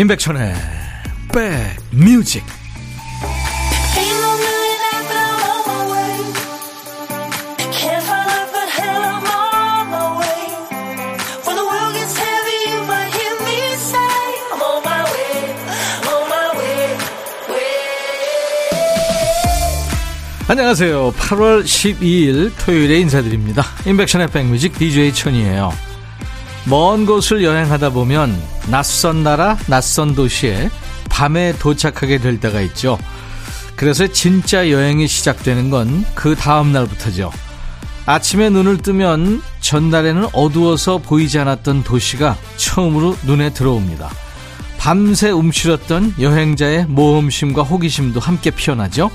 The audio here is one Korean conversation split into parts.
임백천의 백뮤직 안녕하세요. 8월 12일 토요일에 인사드립니다. 임백천의 백뮤직 DJ 천이에요. 먼 곳을 여행하다 보면 낯선 나라, 낯선 도시에 밤에 도착하게 될 때가 있죠. 그래서 진짜 여행이 시작되는 건 그 다음 날부터죠. 아침에 눈을 뜨면 전날에는 어두워서 보이지 않았던 도시가 처음으로 눈에 들어옵니다. 밤새 움츠렸던 여행자의 모험심과 호기심도 함께 피어나죠.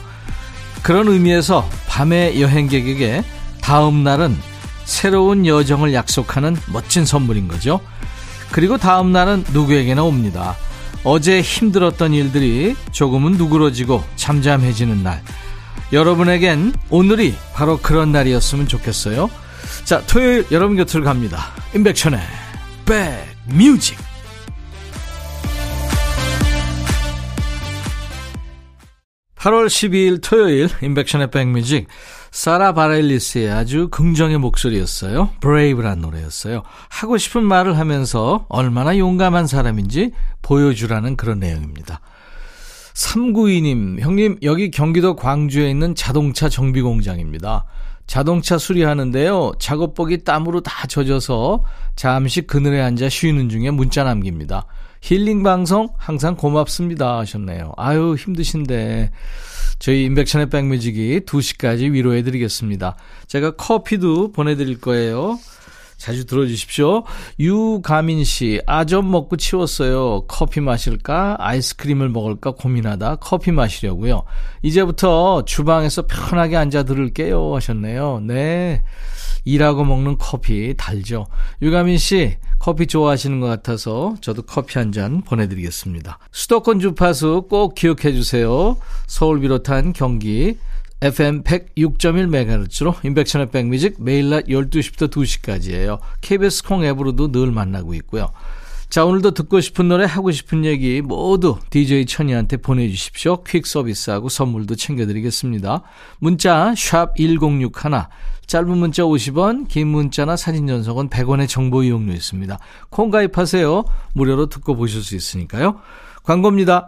그런 의미에서 밤의 여행객에게 다음 날은 새로운 여정을 약속하는 멋진 선물인 거죠. 그리고 다음 날은 누구에게나 옵니다. 어제 힘들었던 일들이 조금은 누그러지고 잠잠해지는 날. 여러분에겐 오늘이 바로 그런 날이었으면 좋겠어요. 자, 토요일 여러분 곁을 갑니다. 임백천의 백뮤직. 8월 12일 토요일 인백션의 백뮤직 사라 바렐리스의 아주 긍정의 목소리였어요. 브레이브란 노래였어요. 하고 싶은 말을 하면서 얼마나 용감한 사람인지 보여주라는 그런 내용입니다. 392님, 형님, 여기 경기도 광주에 있는 자동차 정비 공장입니다. 자동차 수리하는데요. 작업복이 땀으로 다 젖어서 잠시 그늘에 앉아 쉬는 중에 문자 남깁니다. 힐링 방송 항상 고맙습니다 하셨네요. 아유 힘드신데 저희 인백션의 백뮤직이 2시까지 위로해 드리겠습니다. 제가 커피도 보내드릴 거예요. 자주 들어주십시오. 유가민 씨, 아점 먹고 치웠어요. 커피 마실까? 아이스크림을 먹을까 고민하다 커피 마시려고요. 이제부터 주방에서 편하게 앉아 들을게요. 하셨네요. 네. 일하고 먹는 커피 달죠. 유가민 씨, 커피 좋아하시는 것 같아서 저도 커피 한 잔 보내드리겠습니다. 수도권 주파수 꼭 기억해 주세요. 서울 비롯한 경기 FM 106.1MHz로 인백션의 백뮤직 매일 낮 12시부터 2시까지예요. KBS 콩 앱으로도 늘 만나고 있고요. 자, 오늘도 듣고 싶은 노래, 하고 싶은 얘기 모두 DJ 천이한테 보내주십시오. 퀵 서비스하고 선물도 챙겨드리겠습니다. 문자, 샵 1061, 짧은 문자 50원, 긴 문자나 사진 전송은 100원의 정보 이용료 있습니다. 콩 가입하세요. 무료로 듣고 보실 수 있으니까요. 광고입니다.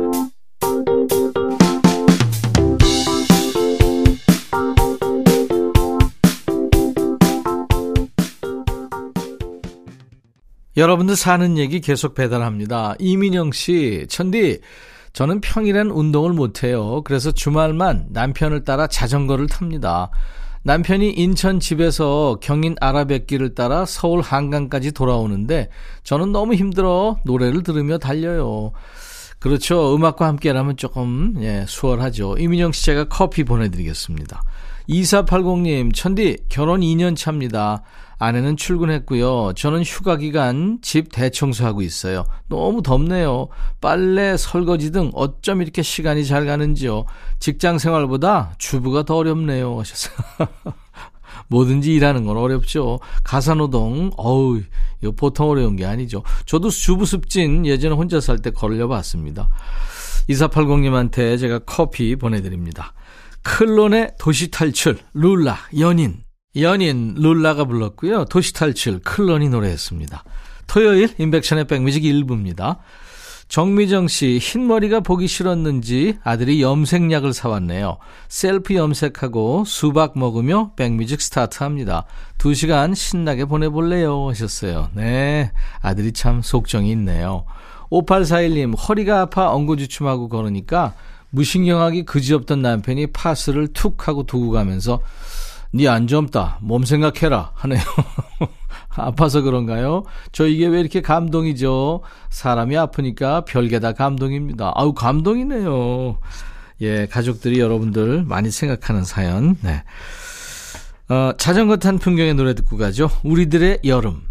여러분들 사는 얘기 계속 배달합니다. 이민영 씨, 천디, 저는 평일엔 운동을 못해요. 그래서 주말만 남편을 따라 자전거를 탑니다. 남편이 인천 집에서 경인 아라뱃길을 따라 서울 한강까지 돌아오는데 저는 너무 힘들어 노래를 들으며 달려요. 그렇죠. 음악과 함께라면 조금 예, 수월하죠. 이민영 씨 제가 커피 보내드리겠습니다. 2480님, 천디 결혼 2년 차입니다. 아내는 출근했고요. 저는 휴가 기간 집 대청소하고 있어요. 너무 덥네요. 빨래, 설거지 등 어쩜 이렇게 시간이 잘 가는지요. 직장 생활보다 주부가 더 어렵네요. 하셨어요. 뭐든지 일하는 건 어렵죠. 가사노동, 어우, 이거 보통 어려운 게 아니죠. 저도 주부 습진 예전에 혼자 살 때 걸려봤습니다. 2480님한테 제가 커피 보내드립니다. 클론의 도시 탈출, 룰라, 연인. 연인 룰라가 불렀고요. 도시탈출 클론이 노래했습니다. 토요일 인백션의 백뮤직 1부입니다. 정미정 씨, 흰머리가 보기 싫었는지 아들이 염색약을 사왔네요. 셀프 염색하고 수박 먹으며 백뮤직 스타트합니다. 2시간 신나게 보내볼래요 하셨어요. 네, 아들이 참 속정이 있네요. 5841님, 허리가 아파 엉거주춤하고 걸으니까 무신경하기 그지없던 남편이 파스를 툭 하고 두고 가면서 니안 젊다. 몸 생각해라. 하네요. 아파서 그런가요? 저 이게 왜 이렇게 감동이죠? 사람이 아프니까 별게 다 감동입니다. 아우, 감동이네요. 예, 가족들이 여러분들 많이 생각하는 사연. 네. 어, 자전거 탄 풍경의 노래 듣고 가죠. 우리들의 여름.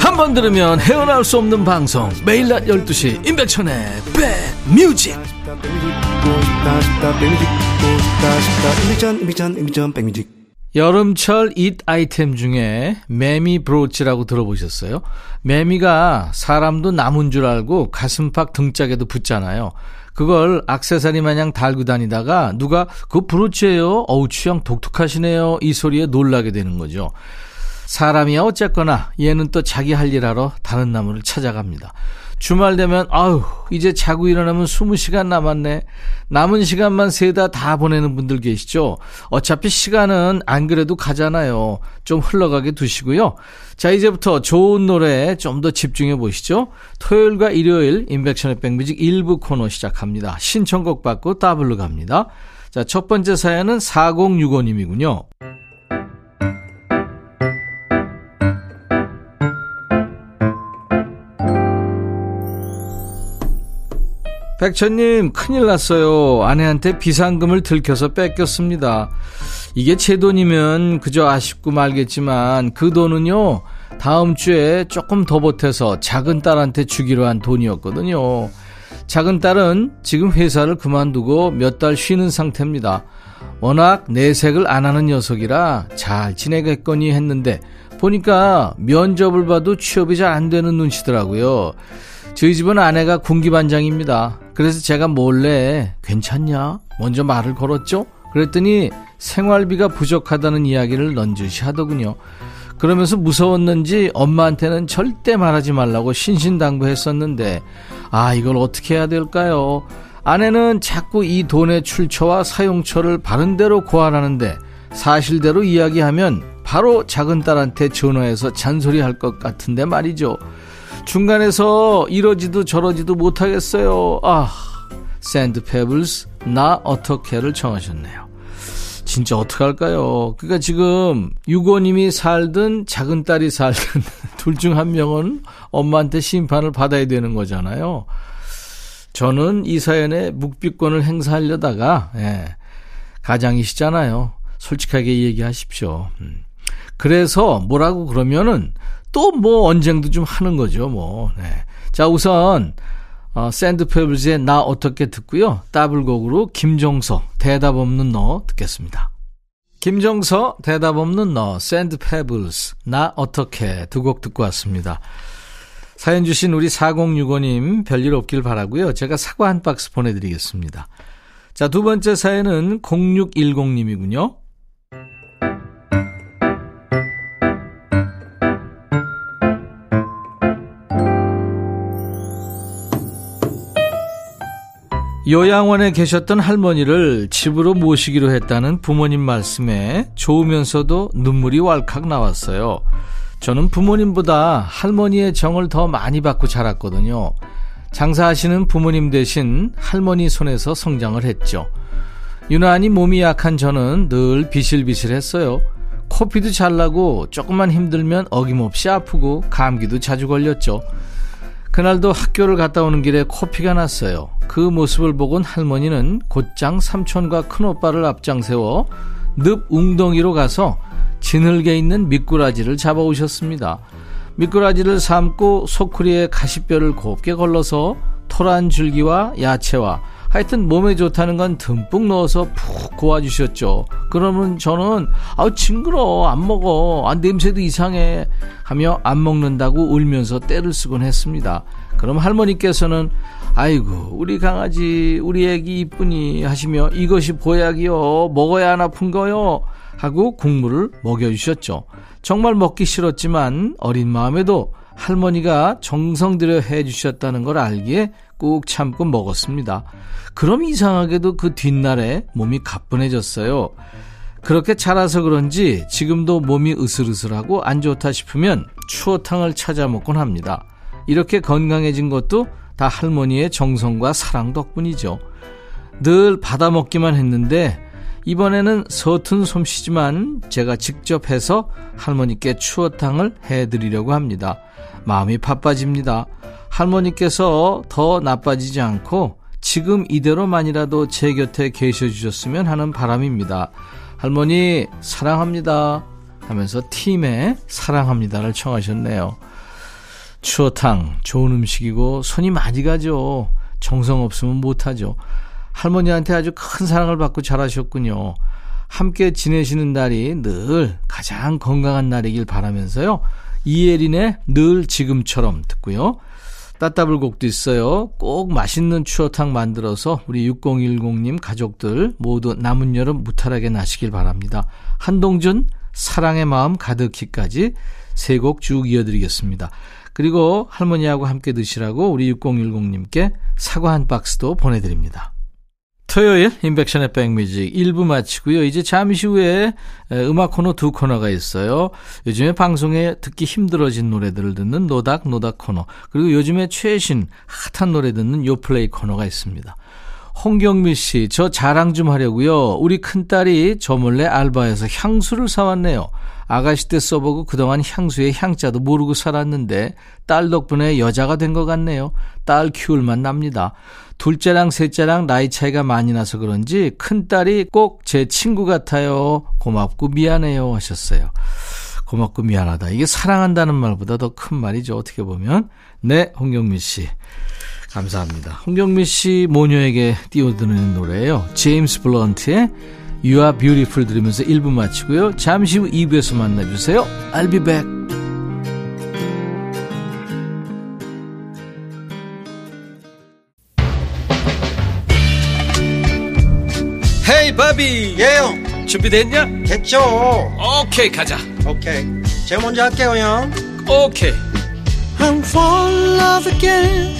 한 번 들으면 헤어나올 수 없는 방송 매일 낮 12시 임백천의 백뮤직 여름철 잇 아이템 중에 매미 브로치라고 들어보셨어요? 매미가 사람도 나무인 줄 알고 가슴팍 등짝에도 붙잖아요. 그걸 악세사리 마냥 달고 다니다가 누가 그 브로치예요? 어우 취향 독특하시네요. 이 소리에 놀라게 되는 거죠. 사람이야 어쨌거나 얘는 또 자기 할 일 하러 다른 나무를 찾아갑니다. 주말 되면 아우 이제 자고 일어나면 20시간 남았네. 남은 시간만 세다 다 보내는 분들 계시죠? 어차피 시간은 안 그래도 가잖아요. 좀 흘러가게 두시고요. 자 이제부터 좋은 노래에 좀 더 집중해 보시죠. 토요일과 일요일 임백천의 백뮤직 일부 코너 시작합니다. 신청곡 받고 더블로 갑니다. 자 첫 번째 사연은 4065님이군요. 백천님, 큰일 났어요. 아내한테 비상금을 들켜서 뺏겼습니다. 이게 제 돈이면 그저 아쉽고 말겠지만 그 돈은요, 다음 주에 조금 더 보태서 작은 딸한테 주기로 한 돈이었거든요. 작은 딸은 지금 회사를 그만두고 몇 달 쉬는 상태입니다. 워낙 내색을 안 하는 녀석이라 잘 지내겠거니 했는데 보니까 면접을 봐도 취업이 잘 안 되는 눈치더라고요. 저희 집은 아내가 군기반장입니다. 그래서 제가 몰래 괜찮냐? 먼저 말을 걸었죠? 그랬더니 생활비가 부족하다는 이야기를 넌지시 하더군요. 그러면서 무서웠는지 엄마한테는 절대 말하지 말라고 신신당부했었는데 아 이걸 어떻게 해야 될까요? 아내는 자꾸 이 돈의 출처와 사용처를 바른대로 고안하는데 사실대로 이야기하면 바로 작은 딸한테 전화해서 잔소리할 것 같은데 말이죠. 중간에서 이러지도 저러지도 못하겠어요. 아, 샌드 페블즈 나 어떡해를 청하셨네요. 진짜 어떡할까요? 그러니까 지금 유고님이 살든 작은 딸이 살든 둘 중 한 명은 엄마한테 심판을 받아야 되는 거잖아요. 저는 이 사연에 묵비권을 행사하려다가 예, 가장이시잖아요. 솔직하게 얘기하십시오. 음. 그래서 뭐라고 그러면은 또 뭐 언쟁도 좀 하는 거죠, 뭐. 네. 자, 우선 어, 샌드페블즈의 나 어떡해 듣고요. 따블곡으로 김종서 대답 없는 너 듣겠습니다. 김종서 대답 없는 너 샌드 페블즈 나 어떡해 두 곡 듣고 왔습니다. 사연 주신 우리 4065님 별일 없길 바라고요. 제가 사과 한 박스 보내드리겠습니다. 자, 두 번째 사연은 0610님이군요. 요양원에 계셨던 할머니를 집으로 모시기로 했다는 부모님 말씀에 좋으면서도 눈물이 왈칵 나왔어요. 저는 부모님보다 할머니의 정을 더 많이 받고 자랐거든요. 장사하시는 부모님 대신 할머니 손에서 성장을 했죠. 유난히 몸이 약한 저는 늘 비실비실했어요. 코피도 잘 나고 조금만 힘들면 어김없이 아프고 감기도 자주 걸렸죠. 그날도 학교를 갔다 오는 길에 코피가 났어요. 그 모습을 보곤 할머니는 곧장 삼촌과 큰오빠를 앞장 세워 늪 웅덩이로 가서 지늘게 있는 미꾸라지를 잡아오셨습니다. 미꾸라지를 삶고 소쿠리에 가시뼈를 곱게 걸러서 토란 줄기와 야채와 하여튼 몸에 좋다는 건 듬뿍 넣어서 푹 고아주셨죠. 그러면 저는 아우 징그러 안 먹어 아 냄새도 이상해 하며 안 먹는다고 울면서 떼를 쓰곤 했습니다. 그럼 할머니께서는 아이고 우리 강아지 우리 애기 이쁘니 하시며 이것이 보약이요 먹어야 안 아픈 거요 하고 국물을 먹여주셨죠. 정말 먹기 싫었지만 어린 마음에도 할머니가 정성 들여 해주셨다는 걸 알기에 꾹 참고 먹었습니다. 그럼 이상하게도 그 뒷날에 몸이 가뿐해졌어요. 그렇게 자라서 그런지 지금도 몸이 으슬으슬하고 안 좋다 싶으면 추어탕을 찾아 먹곤 합니다. 이렇게 건강해진 것도 다 할머니의 정성과 사랑 덕분이죠. 늘 받아 먹기만 했는데 이번에는 서툰 솜씨지만 제가 직접 해서 할머니께 추어탕을 해드리려고 합니다. 마음이 바빠집니다. 할머니께서 더 나빠지지 않고 지금 이대로만이라도 제 곁에 계셔 주셨으면 하는 바람입니다. 할머니 사랑합니다 하면서 팀에 사랑합니다를 청하셨네요. 추어탕 좋은 음식이고 손이 많이 가죠. 정성 없으면 못하죠. 할머니한테 아주 큰 사랑을 받고 자라셨군요. 함께 지내시는 날이 늘 가장 건강한 날이길 바라면서요. 이예린의 늘 지금처럼 듣고요. 따따블곡도 있어요. 꼭 맛있는 추어탕 만들어서 우리 6010님 가족들 모두 남은 여름 무탈하게 나시길 바랍니다. 한동준 사랑의 마음 가득히까지 세 곡 쭉 이어드리겠습니다. 그리고 할머니하고 함께 드시라고 우리 6010님께 사과 한 박스도 보내드립니다. 토요일 인백션의 백뮤직 1부 마치고요. 이제 잠시 후에 음악 코너 두 코너가 있어요. 요즘에 방송에 듣기 힘들어진 노래들을 듣는 노닥 노닥 코너 그리고 요즘에 최신 핫한 노래 듣는 요플레이 코너가 있습니다. 홍경미 씨, 저 자랑 좀 하려고요. 우리 큰딸이 저 몰래 알바해서 향수를 사왔네요. 아가씨 때 써보고 그동안 향수의 향자도 모르고 살았는데 딸 덕분에 여자가 된 것 같네요. 딸 키울 만 납니다. 둘째랑 셋째랑 나이 차이가 많이 나서 그런지 큰딸이 꼭 제 친구 같아요. 고맙고 미안해요 하셨어요. 고맙고 미안하다. 이게 사랑한다는 말보다 더 큰 말이죠. 어떻게 보면. 네, 홍경민 씨. 감사합니다. 홍경민 씨 모녀에게 띄워드리는 노래예요. 제임스 블런트의 You Are Beautiful 들으면서 1부 마치고요. 잠시 후 2부에서 만나주세요. I'll be back. 헤이 바비 예영 준비됐냐? 됐죠 오케이 가자 오케이 제가 먼저 할게요 형 오케이 I'm fall in love again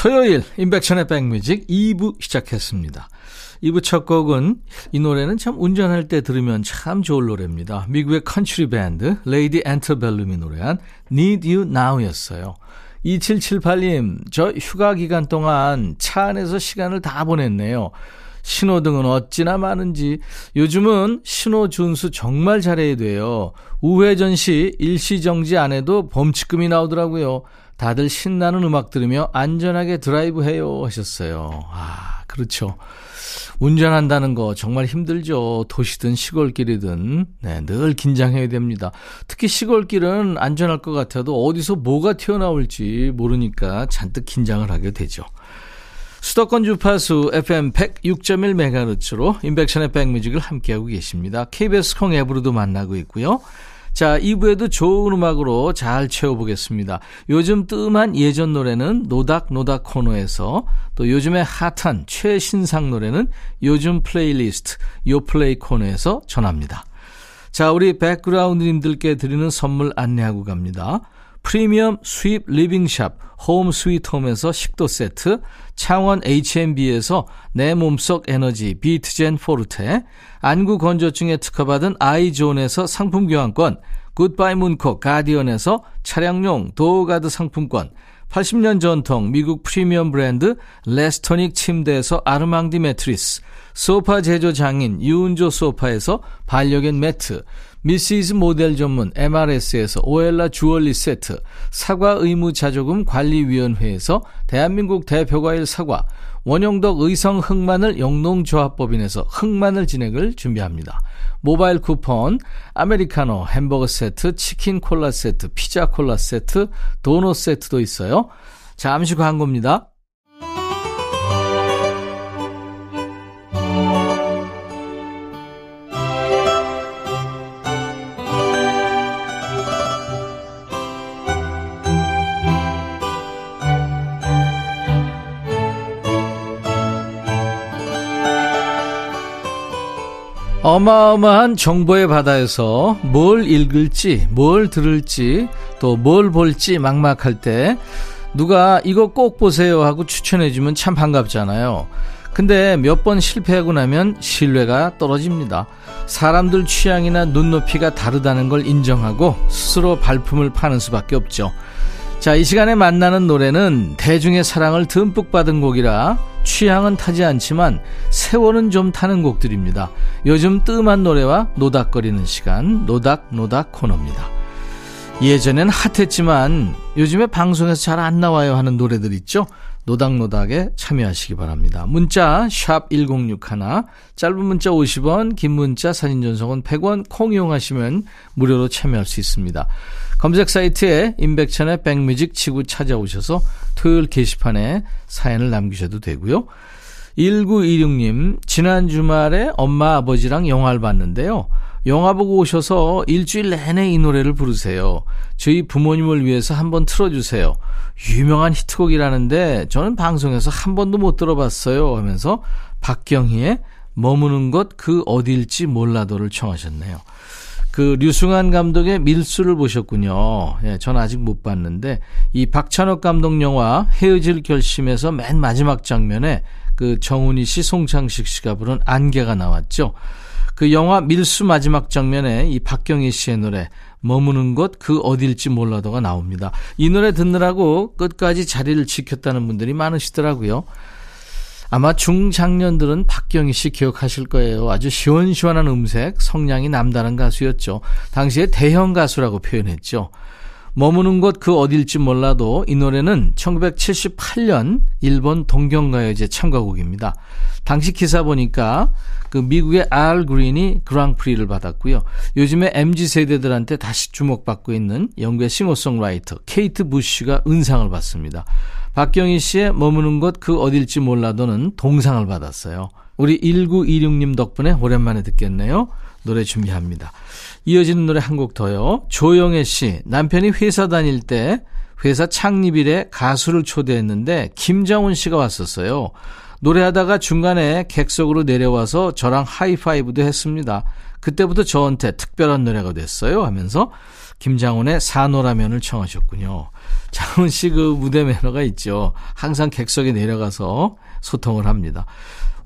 토요일 임백천의 백뮤직 2부 시작했습니다. 2부 첫 곡은 이 노래는 참 운전할 때 들으면 참 좋을 노래입니다. 미국의 컨츄리 밴드 레이디 앤터벨룸이 노래한 Need You Now였어요. 2778님, 저 휴가 기간 동안 차 안에서 시간을 다 보냈네요. 신호등은 어찌나 많은지 요즘은 신호 준수 정말 잘해야 돼요. 우회전 시 일시 정지 안 해도 범칙금이 나오더라고요. 다들 신나는 음악 들으며 안전하게 드라이브 해요 하셨어요. 아, 그렇죠. 운전한다는 거 정말 힘들죠. 도시든 시골길이든. 네, 늘 긴장해야 됩니다. 특히 시골길은 안전할 것 같아도 어디서 뭐가 튀어나올지 모르니까 잔뜩 긴장을 하게 되죠. 수도권 주파수 FM 106.1MHz로 인백션의 백뮤직을 함께하고 계십니다. KBS 콩 앱으로도 만나고 있고요. 자, 2부에도 좋은 음악으로 잘 채워보겠습니다. 요즘 뜸한 예전 노래는 노닥노닥 코너에서 또 요즘에 핫한 최신상 노래는 요즘 플레이리스트 요플레이 코너에서 전합니다. 자, 우리 백그라운드님들께 드리는 선물 안내하고 갑니다. 프리미엄 수입 리빙샵 홈 스위트홈에서 식도 세트, 창원 H&B에서 내 몸속 에너지 비트젠 포르테, 안구 건조증에 특허받은 아이존에서 상품 교환권, 굿바이 문콕 가디언에서 차량용 door guard 상품권, 80년 전통 미국 프리미엄 브랜드 레스토닉 침대에서 아르망디 매트리스, 소파 제조 장인 유운조 소파에서 반려견 매트, 미시즈 모델 전문 MRS에서 오엘라 주얼리 세트, 사과 의무 자조금 관리위원회에서 대한민국 대표과일 사과, 원형덕 의성 흑마늘 영농조합법인에서 흑마늘 진행을 준비합니다. 모바일 쿠폰, 아메리카노, 햄버거 세트, 치킨 콜라 세트, 피자 콜라 세트, 도넛 세트도 있어요. 잠시 광고입니다. 어마어마한 정보의 바다에서 뭘 읽을지, 뭘 들을지, 또 뭘 볼지 막막할 때 누가 이거 꼭 보세요 하고 추천해주면 참 반갑잖아요. 근데 몇 번 실패하고 나면 신뢰가 떨어집니다. 사람들 취향이나 눈높이가 다르다는 걸 인정하고 스스로 발품을 파는 수밖에 없죠. 자, 이 시간에 만나는 노래는 대중의 사랑을 듬뿍 받은 곡이라 취향은 타지 않지만 세월은 좀 타는 곡들입니다. 요즘 뜸한 노래와 노닥거리는 시간, 노닥노닥 코너입니다. 예전엔 핫했지만 요즘에 방송에서 잘 안 나와요 하는 노래들 있죠? 노닥노닥에 참여하시기 바랍니다. 문자 1061, 짧은 문자 50원, 긴 문자 사진 전송은 100원 콩 이용하시면 무료로 참여할 수 있습니다. 검색 사이트에 임백천의 백뮤직 치고 찾아오셔서 토요일 게시판에 사연을 남기셔도 되고요. 1926님, 지난 주말에 엄마 아버지랑 영화를 봤는데요. 영화 보고 오셔서 일주일 내내 이 노래를 부르세요. 저희 부모님을 위해서 한번 틀어주세요. 유명한 히트곡이라는데 저는 방송에서 한 번도 못 들어봤어요. 하면서 박경희의 머무는 곳 그 어딜지 몰라도를 청하셨네요. 그 류승환 감독의 밀수를 보셨군요. 예, 전 아직 못 봤는데 이 박찬욱 감독 영화 헤어질 결심에서 맨 마지막 장면에 그 정훈이 씨, 송창식 씨가 부른 안개가 나왔죠. 그 영화 밀수 마지막 장면에 이 박경희 씨의 노래 머무는 곳 그 어딜지 몰라도가 나옵니다. 이 노래 듣느라고 끝까지 자리를 지켰다는 분들이 많으시더라고요. 아마 중장년들은 박경희 씨 기억하실 거예요. 아주 시원시원한 음색, 성량이 남다른 가수였죠. 당시에 대형 가수라고 표현했죠. 머무는 곳 그 어딜지 몰라도 이 노래는 1978년 일본 동경가요제 참가곡입니다. 당시 기사 보니까 그 미국의 알 그린이 그랑프리를 받았고요. 요즘에 MZ 세대들한테 다시 주목받고 있는 영국의 싱어송라이터 케이트 부쉬가 은상을 받습니다. 박경희 씨의 머무는 곳 그 어딜지 몰라도는 동상을 받았어요. 우리 1926님 덕분에 오랜만에 듣겠네요. 노래 준비합니다. 이어지는 노래 한 곡 더요. 조영애 씨, 남편이 회사 다닐 때 회사 창립일에 가수를 초대했는데 김정훈 씨가 왔었어요. 노래하다가 중간에 객석으로 내려와서 저랑 하이파이브도 했습니다. 그때부터 저한테 특별한 노래가 됐어요 하면서 김장훈의 사노라면을 청하셨군요. 장훈 씨 그 무대 매너가 있죠. 항상 객석에 내려가서 소통을 합니다.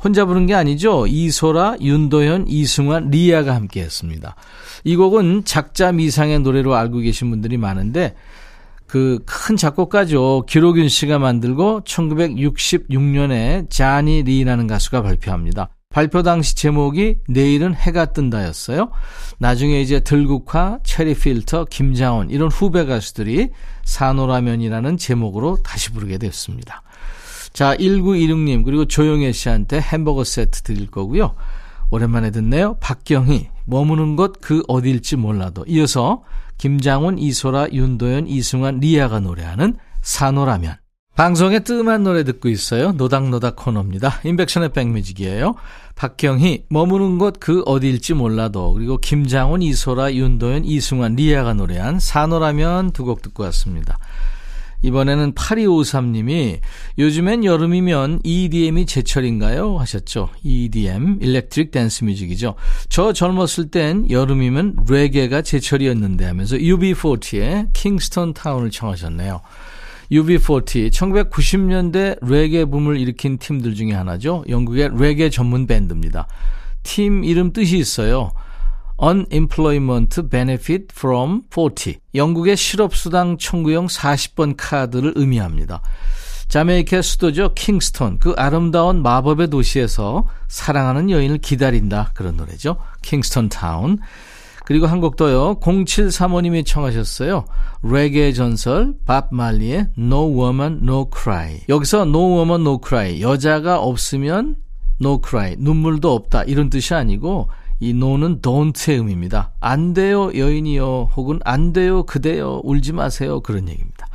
혼자 부른 게 아니죠. 이소라, 윤도현, 이승환, 리아가 함께 했습니다. 이 곡은 작자 미상의 노래로 알고 계신 분들이 많은데 그 큰 작곡가죠. 기록윤 씨가 만들고 1966년에 자니 리라는 가수가 발표합니다. 발표 당시 제목이 내일은 해가 뜬다였어요. 나중에 이제 들국화, 체리필터, 김장원 이런 후배 가수들이 사노라면이라는 제목으로 다시 부르게 됐습니다. 자, 1916님 그리고 조영애 씨한테 햄버거 세트 드릴 거고요. 오랜만에 듣네요. 박경희 머무는 곳 그 어딜지 몰라도 이어서 김장훈, 이소라, 윤도현, 이승환, 리아가 노래하는 사노라면 방송에 뜸한 노래 듣고 있어요. 노닥노닥 코너입니다. 임백천의 백뮤직이에요. 박경희 머무는 곳 그 어디일지 몰라도 그리고 김장훈, 이소라, 윤도현, 이승환, 리아가 노래한 사노라면 두 곡 듣고 왔습니다. 이번에는 8253님이 요즘엔 여름이면 EDM이 제철인가요? 하셨죠. EDM, electric dance music이죠. 저 젊었을 땐 여름이면 레게가 제철이었는데 하면서 UB40의 Kingston Town을 청하셨네요. UB40, 1990년대 레게 붐을 일으킨 팀들 중에 하나죠. 영국의 레게 전문 밴드입니다. 팀 이름 뜻이 있어요. Unemployment Benefit Form 40. 영국의 실업수당 청구용 40번 카드를 의미합니다. 자메이카 수도죠. 킹스톤. 그 아름다운 마법의 도시에서 사랑하는 여인을 기다린다. 그런 노래죠. 킹스톤 타운. 그리고 한곡 더요. 0735님이 청하셨어요. 레게 전설 밥 말리의 No Woman No Cry. 여기서 No Woman No Cry. 여자가 없으면 No Cry. 눈물도 없다. 이런 뜻이 아니고 이 no는 don't의 의미입니다. 안 돼요 여인이요. 혹은 안 돼요 그대요. 울지 마세요. 그런 얘기입니다.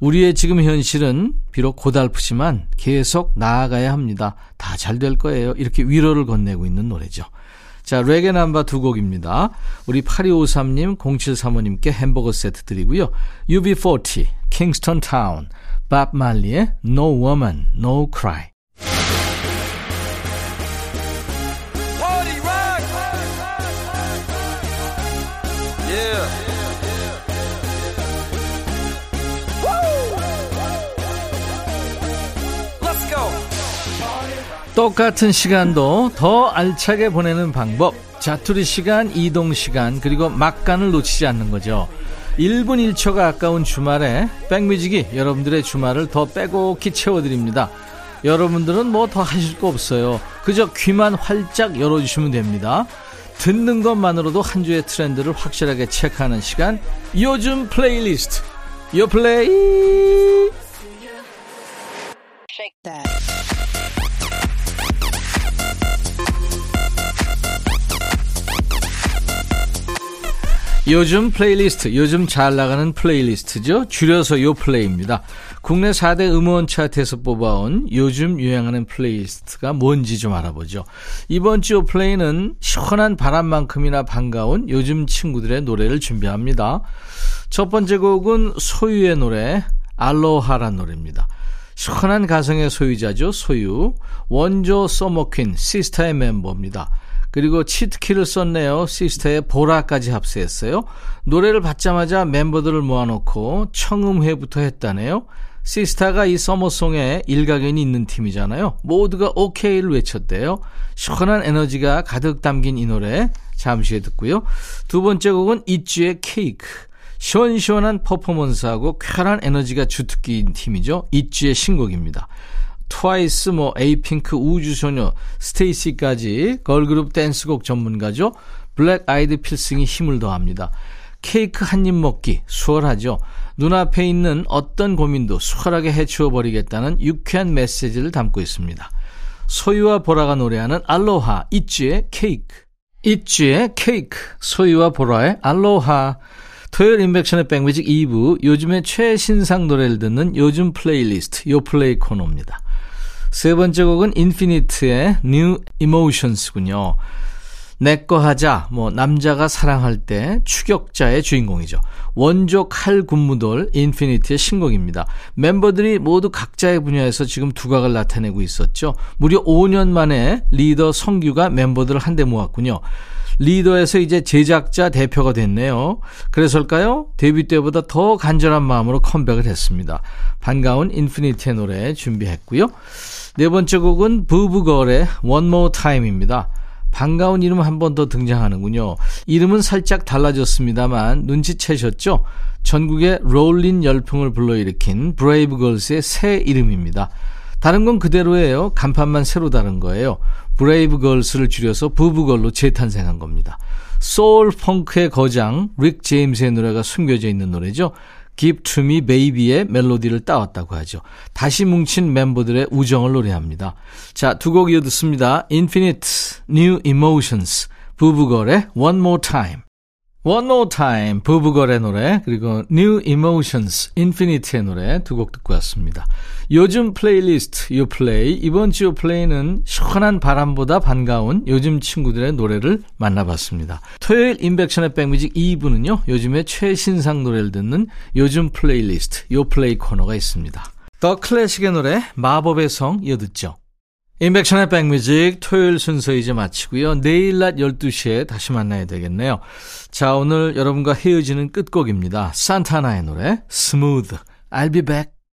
우리의 지금 현실은 비록 고달프지만 계속 나아가야 합니다. 다 잘 될 거예요. 이렇게 위로를 건네고 있는 노래죠. 자, 레게 남바 두 곡입니다. 우리 8253님, 0735님께 햄버거 세트 드리고요. UB40, 킹스턴 타운, 밥 말리의 No Woman, No Cry. 똑같은 시간도 더 알차게 보내는 방법. 자투리 시간, 이동 시간, 그리고 막간을 놓치지 않는 거죠. 1분 1초가 아까운 주말에 백뮤직이 여러분들의 주말을 더 빼곡히 채워드립니다. 여러분들은 뭐 더 하실 거 없어요. 그저 귀만 활짝 열어주시면 됩니다. 듣는 것만으로도 한 주의 트렌드를 확실하게 체크하는 시간. 요즘 플레이리스트. 요 플레이. 요즘 플레이리스트, 요즘 잘 나가는 플레이리스트죠. 줄여서 요 플레이입니다. 국내 4대 음원 차트에서 뽑아온 요즘 유행하는 플레이리스트가 뭔지 좀 알아보죠. 이번 주 요 플레이는 시원한 바람만큼이나 반가운 요즘 친구들의 노래를 준비합니다. 첫 번째 곡은 소유의 노래, 알로하란 노래입니다. 시원한 가성의 소유자죠, 소유. 원조 summer queen, 시스타의 멤버입니다. 그리고 치트키를 썼네요. 시스터의 보라까지 합세했어요. 노래를 받자마자 멤버들을 모아놓고 청음회부터 했다네요. 시스타가 이 서머송에 일가견이 있는 팀이잖아요. 모두가 오케이를 외쳤대요. 시원한 에너지가 가득 담긴 이 노래 잠시 후에 듣고요. 두 번째 곡은 있쥐의 케이크. 시원시원한 퍼포먼스하고 쾌활한 에너지가 주특기인 팀이죠. 있쥐의 신곡입니다. 트와이스, 뭐 에이핑크, 우주소녀, 스테이씨까지 걸그룹 댄스곡 전문가죠. 블랙 아이드 필승이 힘을 더합니다. 케이크 한 입 먹기 수월하죠. 눈앞에 있는 어떤 고민도 수월하게 해치워 버리겠다는 유쾌한 메시지를 담고 있습니다. 소유와 보라가 노래하는 알로하 있지의 케이크 있지의 케이크 소유와 보라의 알로하 토요일 임백천의 백뮤직 2부 요즘의 최신상 노래를 듣는 요즘 플레이리스트 요플레이 코너입니다. 세 번째 곡은 인피니트의 New Emotions군요. 내꺼 하자, 뭐, 남자가 사랑할 때 추격자의 주인공이죠. 원조 칼 군무돌 인피니트의 신곡입니다. 멤버들이 모두 각자의 분야에서 지금 두각을 나타내고 있었죠. 무려 5년 만에 리더 성규가 멤버들을 한데 모았군요. 리더에서 이제 제작자 대표가 됐네요. 그래서일까요? 데뷔 때보다 더 간절한 마음으로 컴백을 했습니다. 반가운 인피니트의 노래 준비했고요. 네 번째 곡은 브브걸의 One More Time입니다. 반가운 이름 한 번 더 등장하는군요. 이름은 살짝 달라졌습니다만 눈치채셨죠? 전국의 롤린 열풍을 불러일으킨 브레이브걸스의 새 이름입니다. 다른 건 그대로예요. 간판만 새로 단 거예요. 브레이브걸스를 줄여서 브브걸로 재탄생한 겁니다. 소울 펑크의 거장 릭 제임스의 노래가 숨겨져 있는 노래죠. Give it to me baby의 멜로디를 따왔다고 하죠. 다시 뭉친 멤버들의 우정을 노래합니다. 자, 두 곡 이어 듣습니다. Infinite, New Emotions, 브브걸의 One More Time. One More Time, 브브걸의 노래, 그리고 New Emotions, Infinite의 노래 두 곡 듣고 왔습니다. 요즘 플레이리스트, 요 플레이, 이번 주 요 플레이는 시원한 바람보다 반가운 요즘 친구들의 노래를 만나봤습니다. 토요일 임백천의 백뮤직 2부는요, 요즘의 최신상 노래를 듣는 요즘 플레이리스트, 요 플레이 코너가 있습니다. 더 클래식의 노래, 마법의 성 이어 듣죠. 임백천의 백뮤직 토요일 순서 이제 마치고요. 내일 낮 12시에 다시 만나야 되겠네요. 자, 오늘 여러분과 헤어지는 끝곡입니다. 산타나의 노래, Smooth. I'll be back.